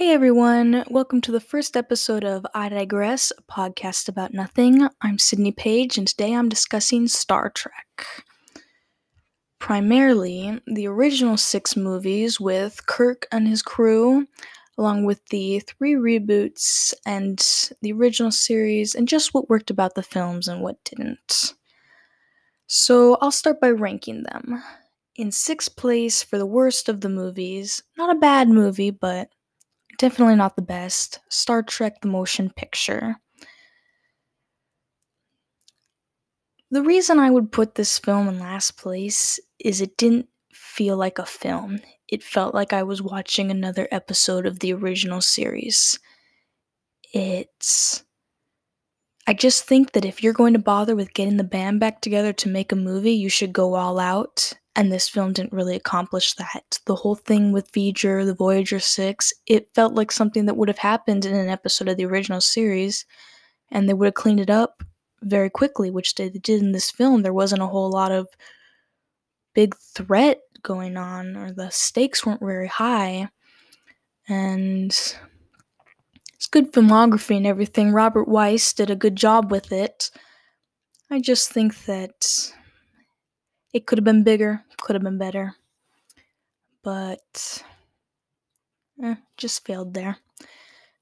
Hey everyone, welcome to the first episode of I Digress, a podcast about nothing. I'm Sydney Page, and today I'm discussing Star Trek. Primarily, the original six movies with Kirk and his crew, along with the three reboots and the original series, and just what worked about the films and what didn't. So I'll start by ranking them. In sixth place for the worst of the movies, not a bad movie, but definitely not the best. Star Trek the Motion Picture. The reason I would put this film in last place is it didn't feel like a film. It felt like I was watching another episode of the original series. It's. I just think that if you're going to bother with getting the band back together to make a movie, you should go all out and this film didn't really accomplish that. The whole thing with V'ger, the Voyager 6, it felt like something that would have happened in an episode of the original series, and they would have cleaned it up very quickly, which they did in this film. There wasn't a whole lot of big threat going on, or the stakes weren't very high. And it's good filmography and everything. Robert Wise did a good job with it. I just think that it could have been bigger, could have been better, but eh, just failed there.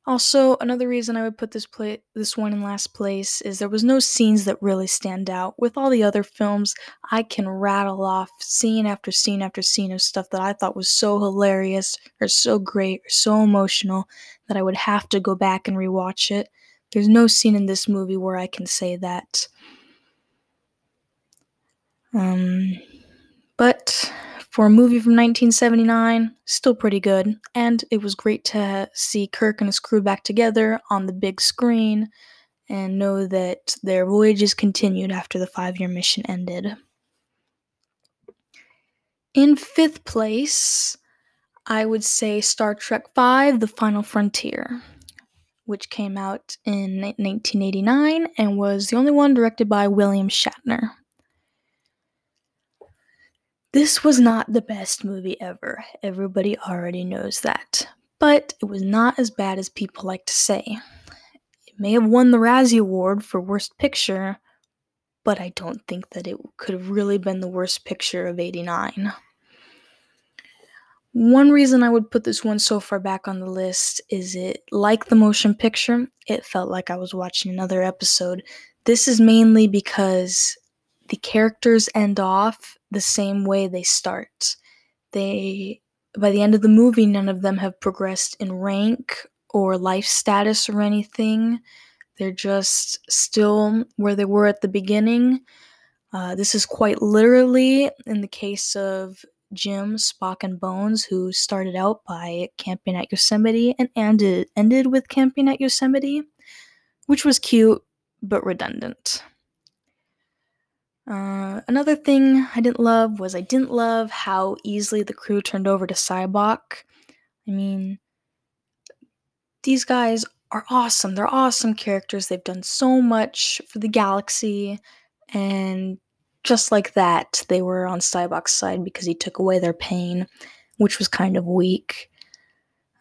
Also, another reason I would put this play this one in last place is there was no scenes that really stand out. With all the other films, I can rattle off scene after scene after scene of stuff that I thought was so hilarious or so great or so emotional that I would have to go back and rewatch it. There's no scene in this movie where I can say that. Um, but for a movie from 1979, still pretty good. And it was great to see Kirk and his crew back together on the big screen and know that their voyages continued after the five year mission ended. In fifth place, I would say Star Trek V The Final Frontier, which came out in 1989 and was the only one directed by William Shatner. This was not the best movie ever. Everybody already knows that. But it was not as bad as people like to say. It may have won the Razzie Award for Worst Picture, but I don't think that it could have really been the worst picture of 89. One reason I would put this one so far back on the list is it, like the motion picture, it felt like I was watching another episode. This is mainly because the characters end off the same way they start. They by the end of the movie none of them have progressed in rank or life status or anything. They're just still where they were at the beginning. Uh, this is quite literally in the case of Jim, Spock, and Bones, who started out by camping at Yosemite and ended, ended with camping at Yosemite, which was cute but redundant. Uh, another thing I didn't love was I didn't love how easily the crew turned over to Sybok. I mean, these guys are awesome. They're awesome characters. They've done so much for the galaxy, and just like that, they were on Sybok's side because he took away their pain, which was kind of weak.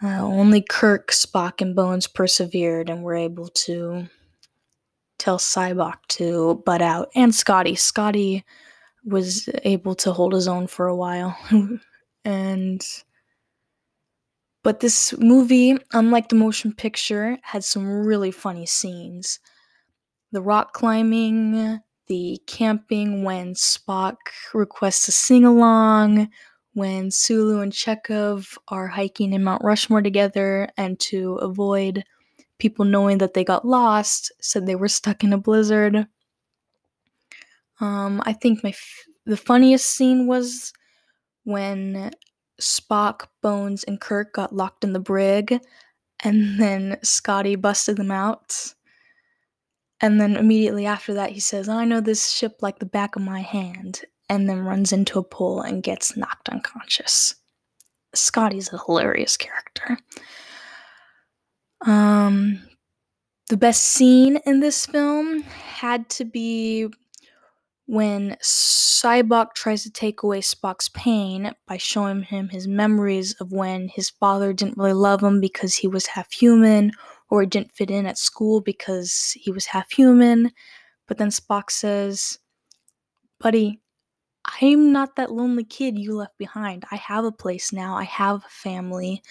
Uh, only Kirk, Spock, and Bones persevered and were able to tell Sybok to butt out, and Scotty. Scotty was able to hold his own for a while, and but this movie, unlike the motion picture, had some really funny scenes. The rock climbing, the camping when Spock requests to sing along, when Sulu and Chekov are hiking in Mount Rushmore together, and to avoid people knowing that they got lost said they were stuck in a blizzard. Um, I think my f- the funniest scene was when Spock, Bones, and Kirk got locked in the brig, and then Scotty busted them out. And then immediately after that, he says, I know this ship like the back of my hand, and then runs into a pool and gets knocked unconscious. Scotty's a hilarious character. Um, the best scene in this film had to be when Sybok tries to take away Spock's pain by showing him his memories of when his father didn't really love him because he was half human, or he didn't fit in at school because he was half human. But then Spock says, Buddy, I'm not that lonely kid you left behind. I have a place now, I have a family,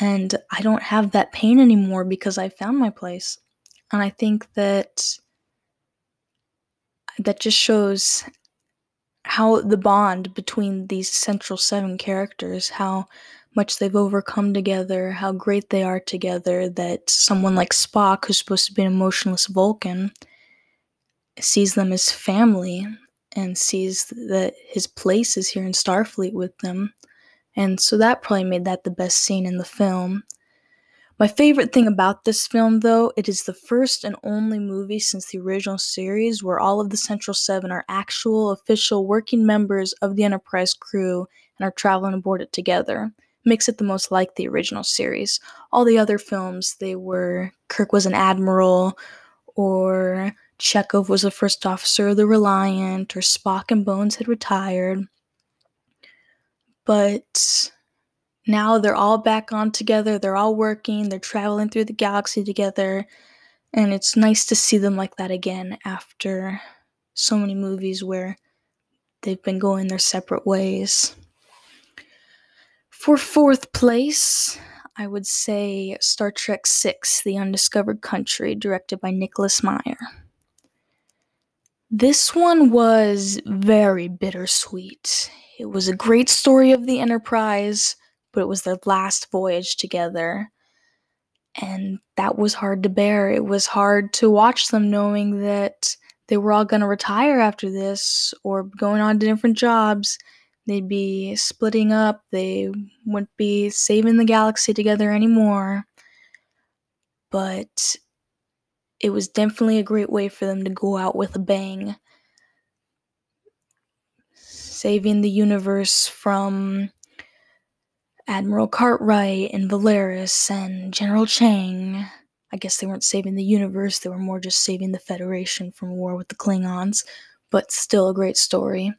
and I don't have that pain anymore because I found my place. And I think that that just shows how the bond between these central seven characters, how much they've overcome together, how great they are together, that someone like Spock, who's supposed to be an emotionless Vulcan, sees them as family and sees that his place is here in Starfleet with them. And so that probably made that the best scene in the film. My favorite thing about this film, though, it is the first and only movie since the original series where all of the Central Seven are actual, official, working members of the Enterprise crew and are traveling aboard it together. Makes it the most like the original series. All the other films, they were Kirk was an admiral, or Chekov was the first officer of the Reliant, or Spock and Bones had retired. But now they're all back on together, they're all working, they're traveling through the galaxy together, and it's nice to see them like that again after so many movies where they've been going their separate ways. For fourth place, I would say Star Trek VI The Undiscovered Country, directed by Nicholas Meyer. This one was very bittersweet. It was a great story of the Enterprise but it was their last voyage together. And that was hard to bear. It was hard to watch them knowing that they were all going to retire after this or going on to different jobs. They'd be splitting up. They wouldn't be saving the galaxy together anymore. But it was definitely a great way for them to go out with a bang. Saving the universe from Admiral Cartwright and Valeris and General Chang. I guess they weren't saving the universe, they were more just saving the Federation from war with the Klingons, but still a great story.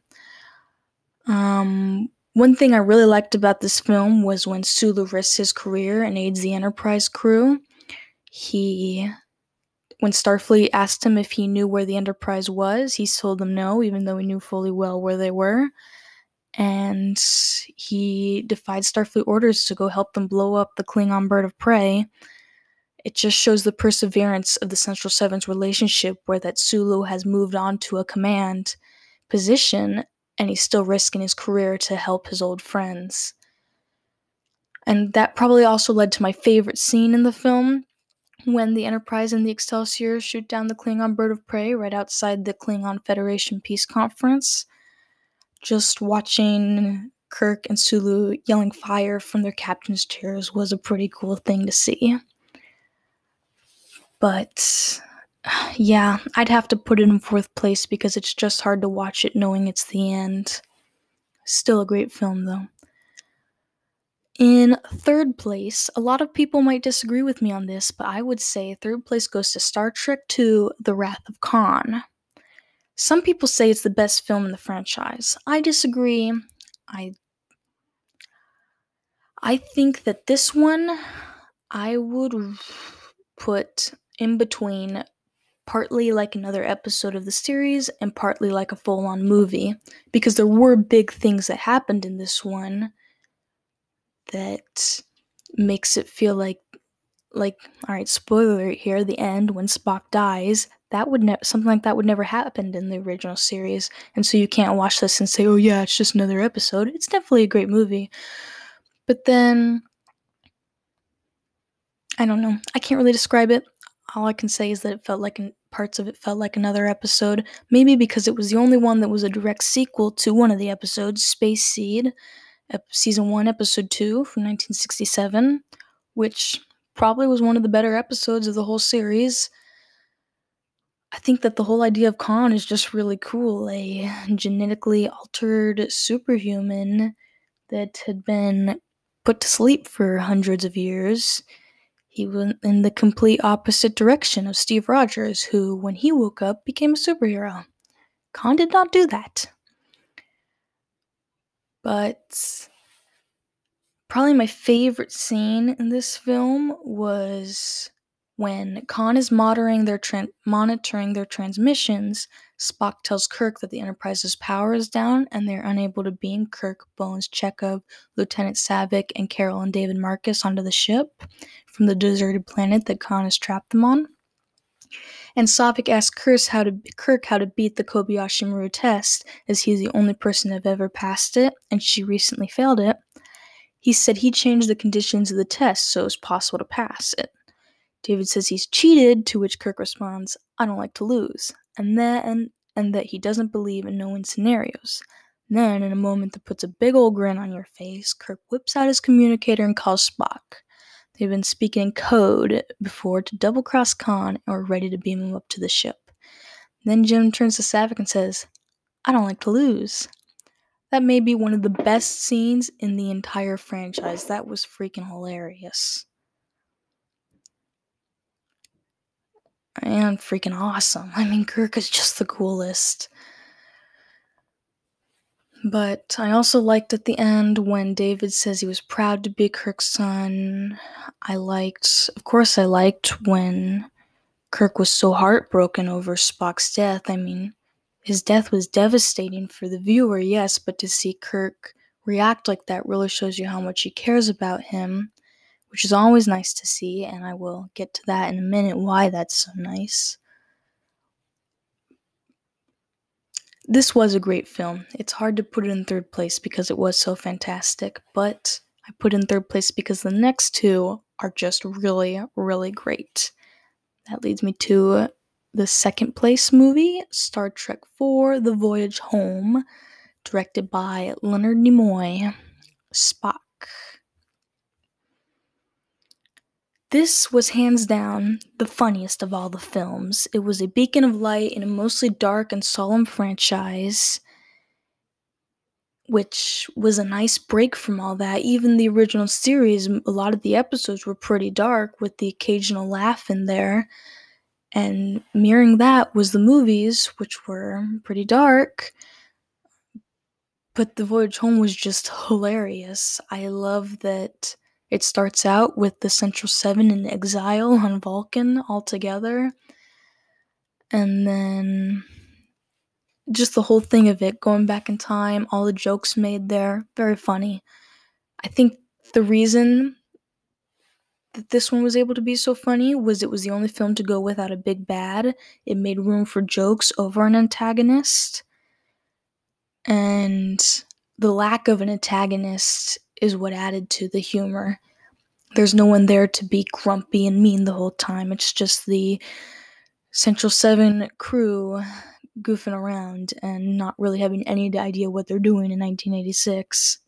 Um, one thing I really liked about this film was when Sulu risks his career and aids the Enterprise crew. He, when Starfleet asked him if he knew where the Enterprise was, he told them no, even though he knew fully well where they were and he defied Starfleet orders to go help them blow up the Klingon bird of prey. It just shows the perseverance of the Central Seven's relationship, where that Sulu has moved on to a command position and he's still risking his career to help his old friends. And that probably also led to my favorite scene in the film when the Enterprise and the Excelsior shoot down the Klingon bird of prey right outside the Klingon Federation Peace Conference just watching Kirk and Sulu yelling fire from their captain's chairs was a pretty cool thing to see. But yeah, I'd have to put it in fourth place because it's just hard to watch it knowing it's the end. Still a great film though. In third place, a lot of people might disagree with me on this, but I would say third place goes to Star Trek II The Wrath of Khan. Some people say it's the best film in the franchise. I disagree. I I think that this one I would put in between partly like another episode of the series and partly like a full-on movie because there were big things that happened in this one that makes it feel like like all right spoiler here the end when spock dies that would never something like that would never happened in the original series. And so you can't watch this and say oh yeah it's just another episode. It's definitely a great movie. But then i don't know. I can't really describe it. All i can say is that it felt like an, parts of it felt like another episode. Maybe because it was the only one that was a direct sequel to one of the episodes space seed season 1 episode 2 from 1967 which probably was one of the better episodes of the whole series I think that the whole idea of Khan is just really cool. A genetically altered superhuman that had been put to sleep for hundreds of years. He went in the complete opposite direction of Steve Rogers, who, when he woke up, became a superhero. Khan did not do that. But probably my favorite scene in this film was when Khan is monitoring their tra- monitoring their transmissions. Spock tells Kirk that the Enterprise's power is down and they're unable to beam Kirk, Bones, Chekov, Lieutenant Saavik, and Carol and David Marcus onto the ship from the deserted planet that Khan has trapped them on. And Saavik asks Kirk how to Kirk how to beat the Kobayashi Maru test, as he's the only person to have ever passed it, and she recently failed it. He said he changed the conditions of the test so it was possible to pass it. David says he's cheated, to which Kirk responds, I don't like to lose, and then and that he doesn't believe in no win scenarios. Then, in a moment that puts a big old grin on your face, Kirk whips out his communicator and calls Spock. They've been speaking in code before to double cross Khan and are ready to beam him up to the ship. Then Jim turns to Saavik and says, I don't like to lose. That may be one of the best scenes in the entire franchise. That was freaking hilarious. And freaking awesome. I mean, Kirk is just the coolest. But I also liked at the end when David says he was proud to be Kirk's son. I liked, of course, I liked when Kirk was so heartbroken over Spock's death. I mean, his death was devastating for the viewer, yes, but to see Kirk react like that really shows you how much he cares about him, which is always nice to see, and I will get to that in a minute why that's so nice. This was a great film. It's hard to put it in third place because it was so fantastic, but I put in third place because the next two are just really, really great. That leads me to the second place movie, Star Trek IV The Voyage Home, directed by Leonard Nimoy, Spock. This was hands down the funniest of all the films. It was a beacon of light in a mostly dark and solemn franchise, which was a nice break from all that. Even the original series, a lot of the episodes were pretty dark with the occasional laugh in there. And mirroring that was the movies, which were pretty dark. But The Voyage Home was just hilarious. I love that it starts out with the Central Seven in exile on Vulcan altogether. And then just the whole thing of it, going back in time, all the jokes made there, very funny. I think the reason that this one was able to be so funny was it was the only film to go without a big bad. It made room for jokes over an antagonist. And the lack of an antagonist is what added to the humor. There's no one there to be grumpy and mean the whole time. It's just the Central 7 crew goofing around and not really having any idea what they're doing in 1986.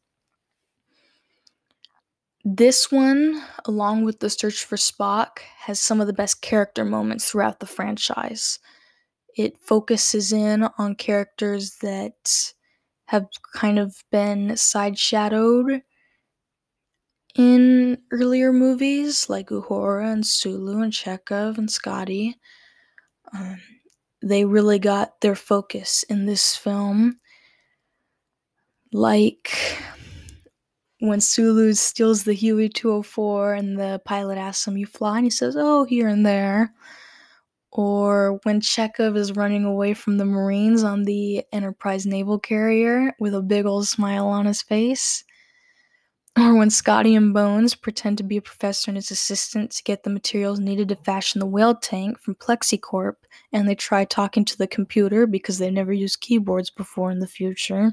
This one, along with The Search for Spock, has some of the best character moments throughout the franchise. It focuses in on characters that have kind of been side shadowed in earlier movies like Uhura and Sulu and Chekov and Scotty. Um, they really got their focus in this film. Like when Sulu steals the Huey 204 and the pilot asks him, You fly? And he says, Oh, here and there. Or when Chekov is running away from the Marines on the Enterprise naval carrier with a big old smile on his face. Or when Scotty and Bones pretend to be a professor and his assistant to get the materials needed to fashion the whale tank from Plexicorp, and they try talking to the computer because they never used keyboards before in the future.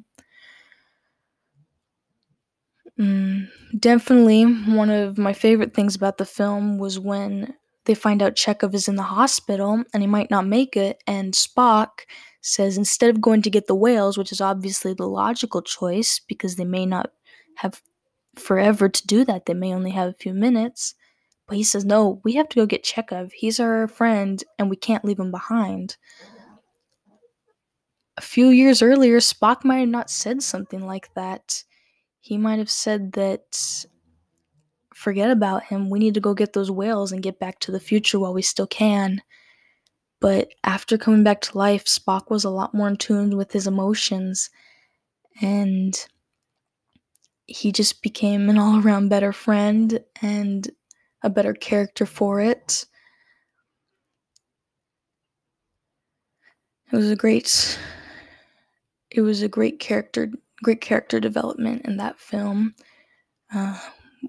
Mm, definitely, one of my favorite things about the film was when they find out Chekov is in the hospital and he might not make it, and Spock says instead of going to get the whales, which is obviously the logical choice because they may not have forever to do that. They may only have a few minutes. But he says, no, we have to go get Chekov. He's our friend and we can't leave him behind. A few years earlier, Spock might have not said something like that. He might have said that, forget about him. We need to go get those whales and get back to the future while we still can. But after coming back to life, Spock was a lot more in tune with his emotions and he just became an all around better friend and a better character for it. It was a great it was a great character great character development in that film. Uh,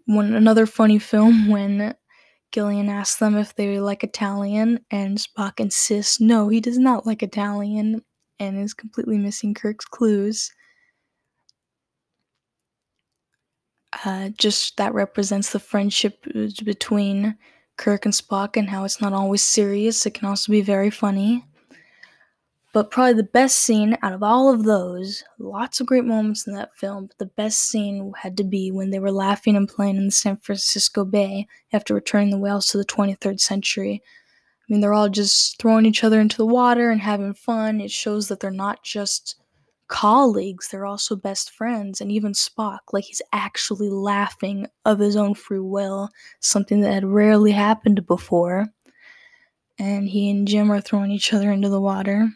one another funny film when Gillian asks them if they like Italian, and Spock insists no, he does not like Italian, and is completely missing Kirk's clues. Uh, just that represents the friendship between Kirk and Spock and how it's not always serious. It can also be very funny. But probably the best scene out of all of those, lots of great moments in that film, but the best scene had to be when they were laughing and playing in the San Francisco Bay after returning the whales to the 23rd century. I mean, they're all just throwing each other into the water and having fun. It shows that they're not just colleagues, they're also best friends. And even Spock, like he's actually laughing of his own free will, something that had rarely happened before. And he and Jim are throwing each other into the water.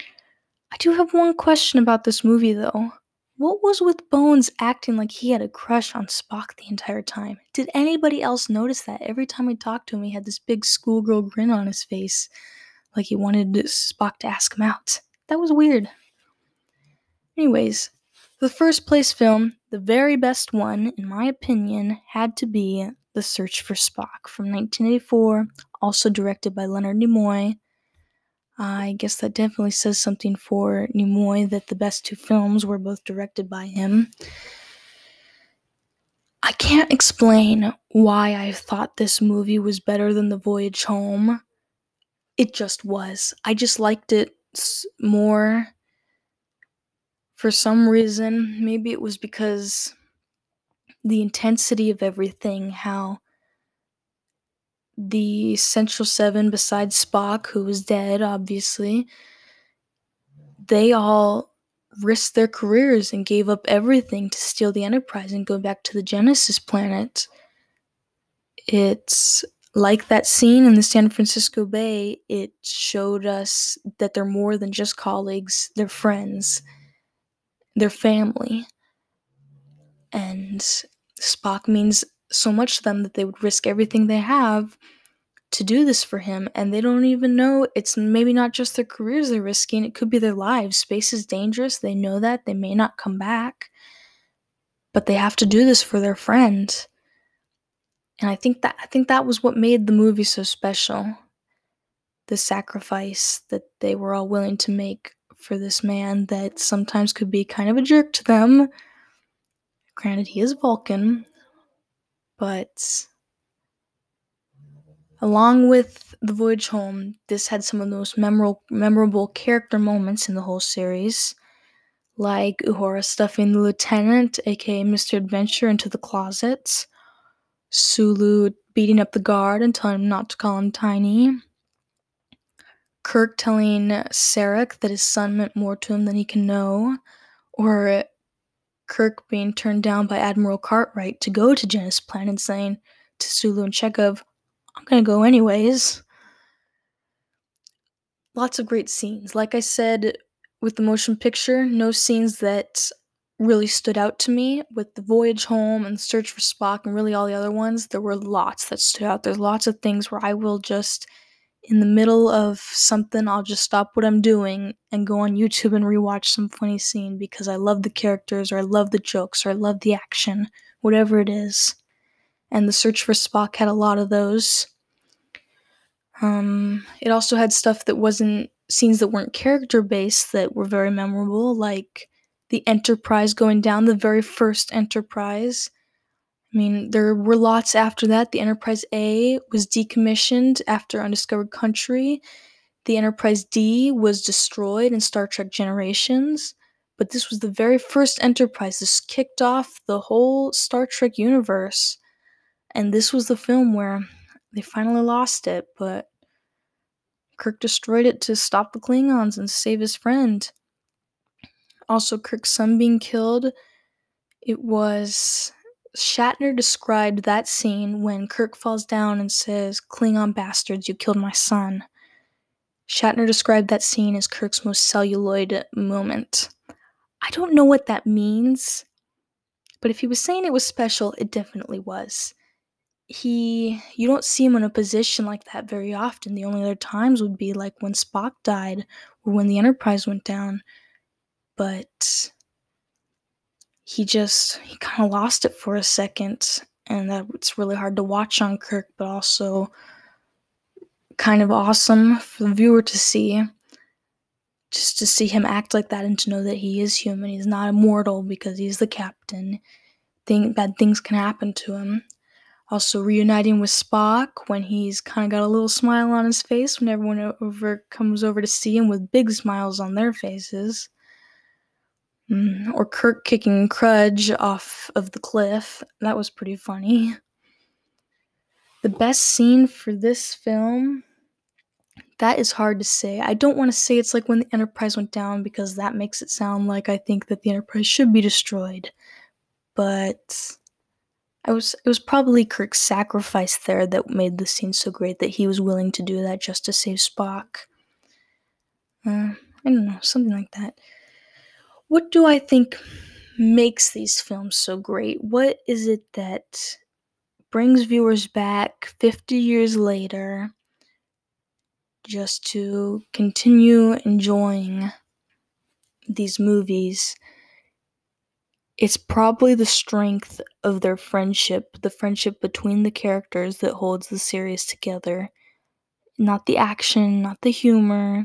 I do have one question about this movie though. What was with Bones acting like he had a crush on Spock the entire time? Did anybody else notice that? Every time we talked to him, he had this big schoolgirl grin on his face, like he wanted Spock to ask him out. That was weird. Anyways, the first place film, the very best one, in my opinion, had to be The Search for Spock from 1984, also directed by Leonard Nimoy, I guess that definitely says something for Nimoy that the best two films were both directed by him. I can't explain why I thought this movie was better than The Voyage Home. It just was. I just liked it more for some reason. Maybe it was because the intensity of everything, how the Central Seven, besides Spock, who was dead, obviously, they all risked their careers and gave up everything to steal the Enterprise and go back to the Genesis planet. It's like that scene in the San Francisco Bay, it showed us that they're more than just colleagues, they're friends, they're family. And Spock means so much to them that they would risk everything they have to do this for him and they don't even know it's maybe not just their careers they're risking it could be their lives space is dangerous they know that they may not come back but they have to do this for their friend and i think that i think that was what made the movie so special the sacrifice that they were all willing to make for this man that sometimes could be kind of a jerk to them granted he is vulcan but along with The Voyage Home, this had some of the most memorable, memorable character moments in the whole series, like Uhura stuffing the lieutenant, aka Mr. Adventure, into the closet, Sulu beating up the guard and telling him not to call him Tiny, Kirk telling Sarek that his son meant more to him than he can know, or Kirk being turned down by Admiral Cartwright to go to Genesis Planet and saying to Sulu and Chekov, I'm gonna go anyways. Lots of great scenes. Like I said with the motion picture, no scenes that really stood out to me. With the voyage home and search for Spock and really all the other ones, there were lots that stood out. There's lots of things where I will just in the middle of something, I'll just stop what I'm doing and go on YouTube and rewatch some funny scene because I love the characters or I love the jokes or I love the action, whatever it is. And the search for Spock had a lot of those. Um, it also had stuff that wasn't scenes that weren't character based that were very memorable, like the Enterprise going down, the very first Enterprise I mean, there were lots after that. The Enterprise A was decommissioned after Undiscovered Country. The Enterprise D was destroyed in Star Trek Generations. But this was the very first Enterprise. This kicked off the whole Star Trek universe. And this was the film where they finally lost it, but Kirk destroyed it to stop the Klingons and save his friend. Also, Kirk's son being killed. It was Shatner described that scene when Kirk falls down and says, Klingon bastards, you killed my son. Shatner described that scene as Kirk's most celluloid moment. I don't know what that means, but if he was saying it was special, it definitely was. He, you don't see him in a position like that very often. The only other times would be like when Spock died or when the Enterprise went down. But he just, he kind of lost it for a second. And that it's really hard to watch on Kirk, but also kind of awesome for the viewer to see. Just to see him act like that and to know that he is human. He's not immortal because he's the captain. Thing, bad things can happen to him. Also, reuniting with Spock when he's kind of got a little smile on his face when everyone over comes over to see him with big smiles on their faces. Mm, or Kirk kicking Kruge off of the cliff. That was pretty funny. The best scene for this film that is hard to say. I don't want to say it's like when the Enterprise went down because that makes it sound like I think that the Enterprise should be destroyed. But I was it was probably Kirk's sacrifice there that made the scene so great that he was willing to do that just to save Spock. Uh, I don't know, something like that. What do I think makes these films so great? What is it that brings viewers back 50 years later just to continue enjoying these movies, it's probably the strength of their friendship, the friendship between the characters that holds the series together. Not the action, not the humor.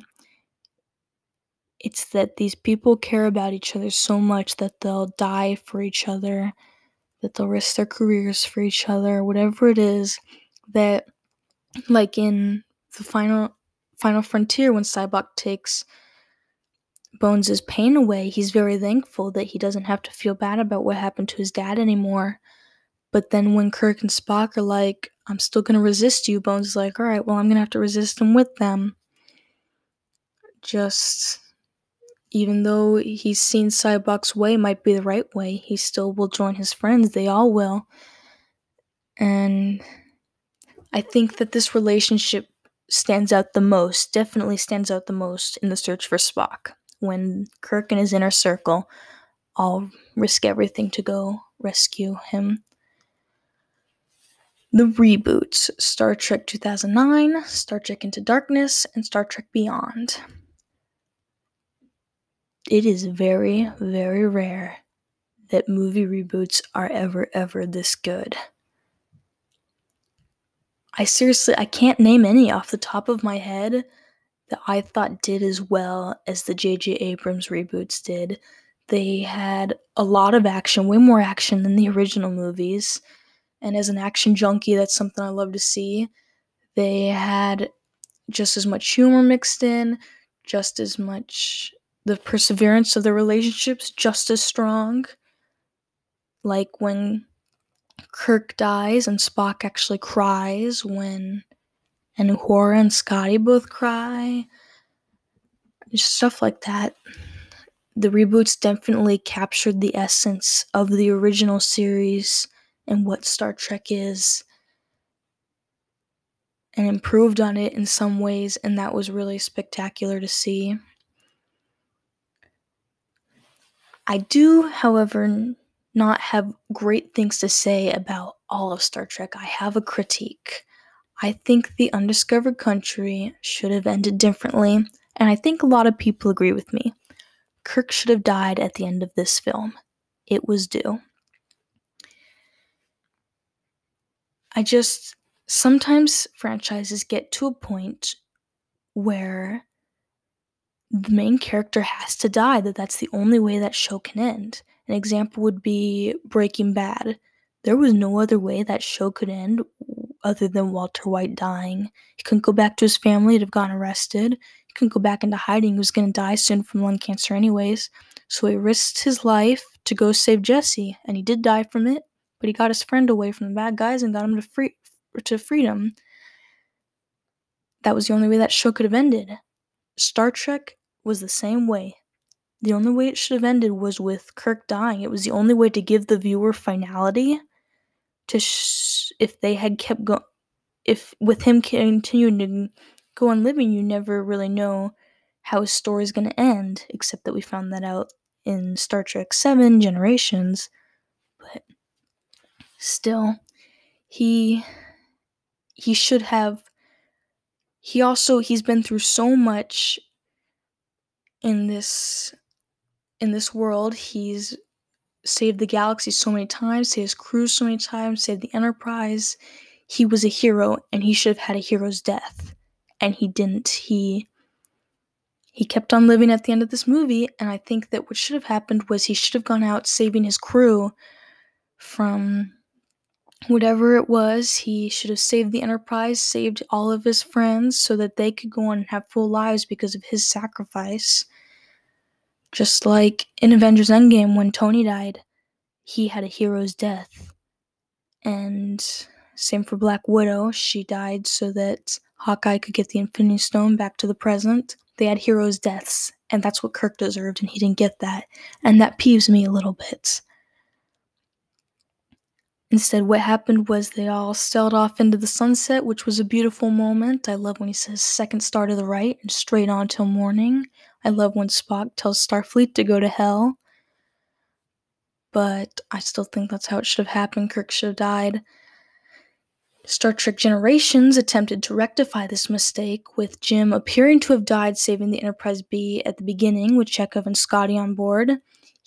It's that these people care about each other so much that they'll die for each other, that they'll risk their careers for each other, whatever it is. That, like in the final Final Frontier, when Sybok takes Bones' pain away, he's very thankful that he doesn't have to feel bad about what happened to his dad anymore. But then when Kirk and Spock are like, I'm still gonna resist you, Bones is like, alright, well, I'm gonna have to resist him with them. Just, even though he's seen Sybok's way might be the right way, he still will join his friends. They all will. And I think that this relationship stands out the most, definitely stands out the most in the search for Spock. When Kirk and his inner circle all risk everything to go rescue him. The reboots Star Trek 2009, Star Trek Into Darkness, and Star Trek Beyond. It is very, very rare that movie reboots are ever, ever this good. I seriously I can't name any off the top of my head that I thought did as well as the J.J. Abrams reboots did. They had a lot of action, way more action than the original movies. And as an action junkie, that's something I love to see. They had just as much humor mixed in, just as much the perseverance of the relationships just as strong. Like when Kirk dies and Spock actually cries when and Uhura and Scotty both cry. Just stuff like that. The reboots definitely captured the essence of the original series and what Star Trek is and improved on it in some ways, and that was really spectacular to see. I do, however, not have great things to say about all of Star Trek. I have a critique. I think The Undiscovered Country should have ended differently, and I think a lot of people agree with me. Kirk should have died at the end of this film. It was due. I just sometimes franchises get to a point where the main character has to die that that's the only way that show can end an example would be Breaking Bad. There was no other way that show could end other than Walter White dying. He couldn't go back to his family, he'd have gotten arrested. He couldn't go back into hiding, he was going to die soon from lung cancer, anyways. So he risked his life to go save Jesse, and he did die from it, but he got his friend away from the bad guys and got him to free to freedom. That was the only way that show could have ended. Star Trek was the same way. The only way it should have ended was with Kirk dying. It was the only way to give the viewer finality. To sh- if they had kept going, if with him continuing to go on living, you never really know how his story is going to end, except that we found that out in Star Trek 7 Generations. But still, he he should have he also he's been through so much in this in this world. He's saved the galaxy so many times, saved his crew so many times, saved the Enterprise. He was a hero and he should have had a hero's death. And he didn't. He he kept on living at the end of this movie, and I think that what should have happened was he should have gone out saving his crew from whatever it was. He should have saved the Enterprise, saved all of his friends so that they could go on and have full lives because of his sacrifice. Just like in Avengers Endgame when Tony died, he had a hero's death. And same for Black Widow, she died so that Hawkeye could get the Infinity Stone back to the present they had heroes' deaths, and that's what Kirk deserved, and he didn't get that. And that peeves me a little bit. Instead, what happened was they all sailed off into the sunset, which was a beautiful moment. I love when he says second star to the right and straight on till morning. I love when Spock tells Starfleet to go to hell. But I still think that's how it should have happened. Kirk should have died. Star Trek Generations attempted to rectify this mistake, with Jim appearing to have died saving the Enterprise B at the beginning with Chekov and Scotty on board.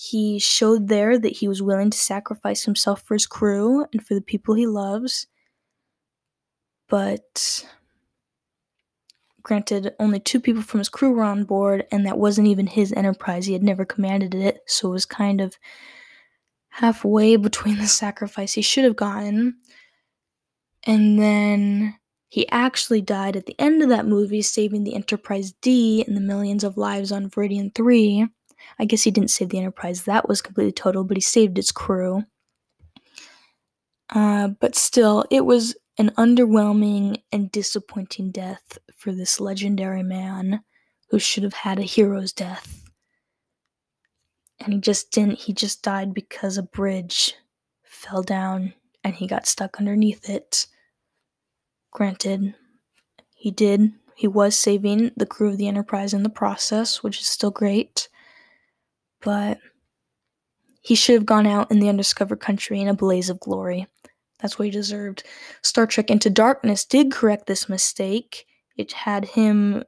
He showed there that he was willing to sacrifice himself for his crew and for the people he loves. But granted, only two people from his crew were on board, and that wasn't even his Enterprise. He had never commanded it, so it was kind of halfway between the sacrifice he should have gotten and then he actually died at the end of that movie, saving the Enterprise D and the millions of lives on Veridian 3. I guess he didn't save the Enterprise, that was completely total, but he saved its crew. Uh, but still, it was an underwhelming and disappointing death for this legendary man who should have had a hero's death. And he just didn't, he just died because a bridge fell down and he got stuck underneath it. Granted, he did, he was saving the crew of the Enterprise in the process, which is still great, but he should have gone out in the undiscovered country in a blaze of glory. That's what he deserved. Star Trek Into Darkness did correct this mistake. It had him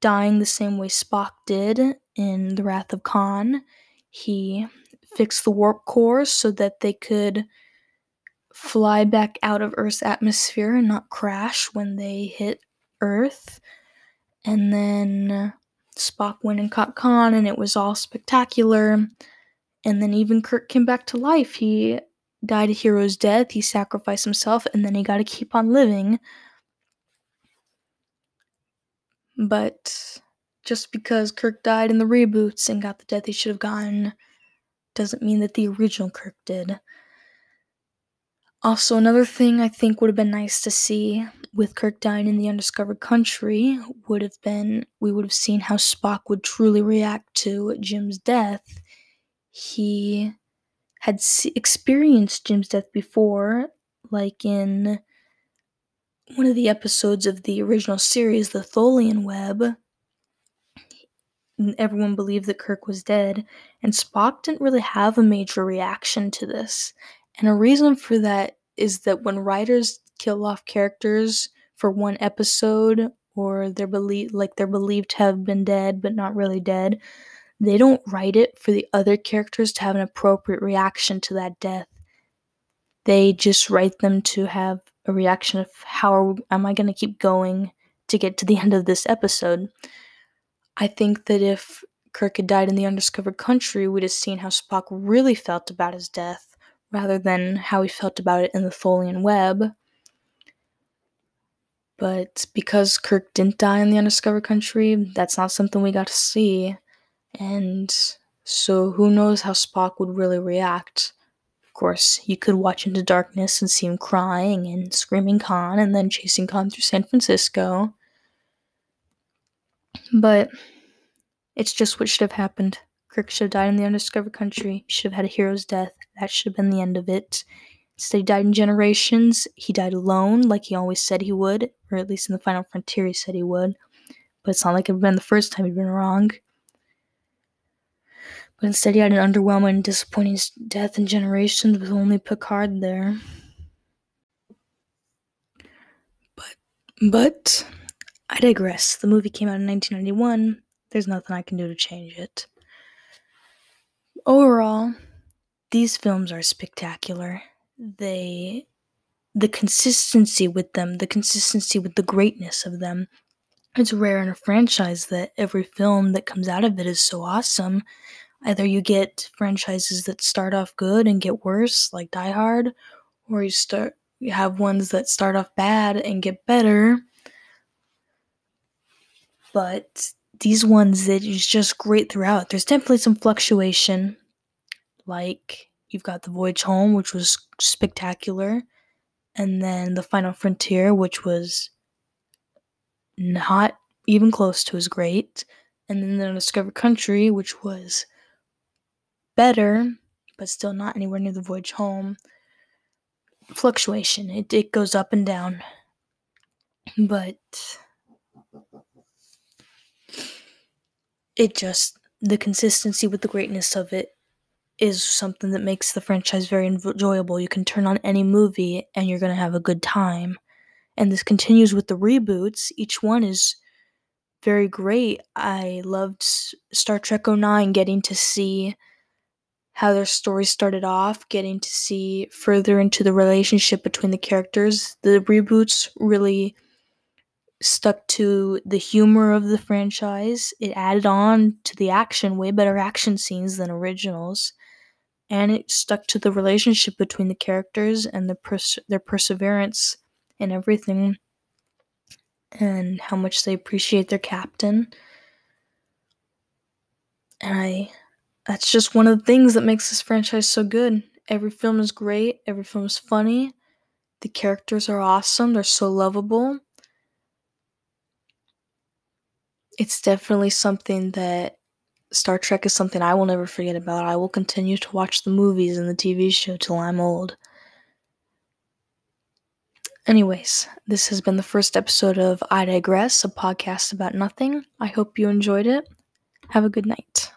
dying the same way Spock did in The Wrath of Khan. He fixed the warp core so that they could fly back out of Earth's atmosphere and not crash when they hit Earth. And then Spock went and caught Khan, and it was all spectacular. And then even Kirk came back to life. He died a hero's death, he sacrificed himself, and then he got to keep on living. But just because Kirk died in the reboots and got the death he should have gotten doesn't mean that the original Kirk did. Also, another thing I think would have been nice to see with Kirk dying in the undiscovered country would have been we would have seen how Spock would truly react to Jim's death. He had experienced Jim's death before, like in one of the episodes of the original series, The Tholian Web. Everyone believed that Kirk was dead, and Spock didn't really have a major reaction to this. And a reason for that is that when writers kill off characters for one episode or they're believed like they're believed to have been dead but not really dead, they don't write it for the other characters to have an appropriate reaction to that death. They just write them to have a reaction of how am I going to keep going to get to the end of this episode. I think that if Kirk had died in the undiscovered country, we'd have seen how Spock really felt about his death rather than how he felt about it in the Tholian Web. But because Kirk didn't die in the undiscovered country, that's not something we got to see. And so who knows how Spock would really react. Of course, you could watch Into Darkness and see him crying and screaming Khan and then chasing Khan through San Francisco. But it's just what should have happened. Kirk should have died in the undiscovered country, should have had a hero's death. That should have been the end of it. Instead, he died in generations. He died alone, like he always said he would, or at least in the Final Frontier, he said he would. But it's not like it'd been the first time he'd been wrong. But instead, he had an underwhelming, disappointing death in generations with only Picard there. But, but, I digress. The movie came out in 1991. There's nothing I can do to change it. Overall, these films are spectacular. They the consistency with them, the consistency with the greatness of them. It's rare in a franchise that every film that comes out of it is so awesome. Either you get franchises that start off good and get worse, like Die Hard, or you start you have ones that start off bad and get better. But these ones that is just great throughout. There's definitely some fluctuation. Like you've got The Voyage Home, which was spectacular, and then The Final Frontier, which was not even close to as great, and then The Undiscovered Country, which was better, but still not anywhere near The Voyage Home. Fluctuation. It, it goes up and down. But it just the consistency with the greatness of it is something that makes the franchise very enjoyable. You can turn on any movie and you're going to have a good time. And this continues with the reboots. Each one is very great. I loved Star Trek 09 getting to see how their story started off, getting to see further into the relationship between the characters. The reboots really stuck to the humor of the franchise. It added on to the action, way better action scenes than originals. And it stuck to the relationship between the characters and the pers- their perseverance and everything, and how much they appreciate their captain. And I, that's just one of the things that makes this franchise so good. Every film is great, every film is funny, the characters are awesome, they're so lovable it's definitely something that Star Trek is something I will never forget about. I will continue to watch the movies and the TV show till I'm old. Anyways, this has been the first episode of I Digress, a podcast about nothing. I hope you enjoyed it. Have a good night.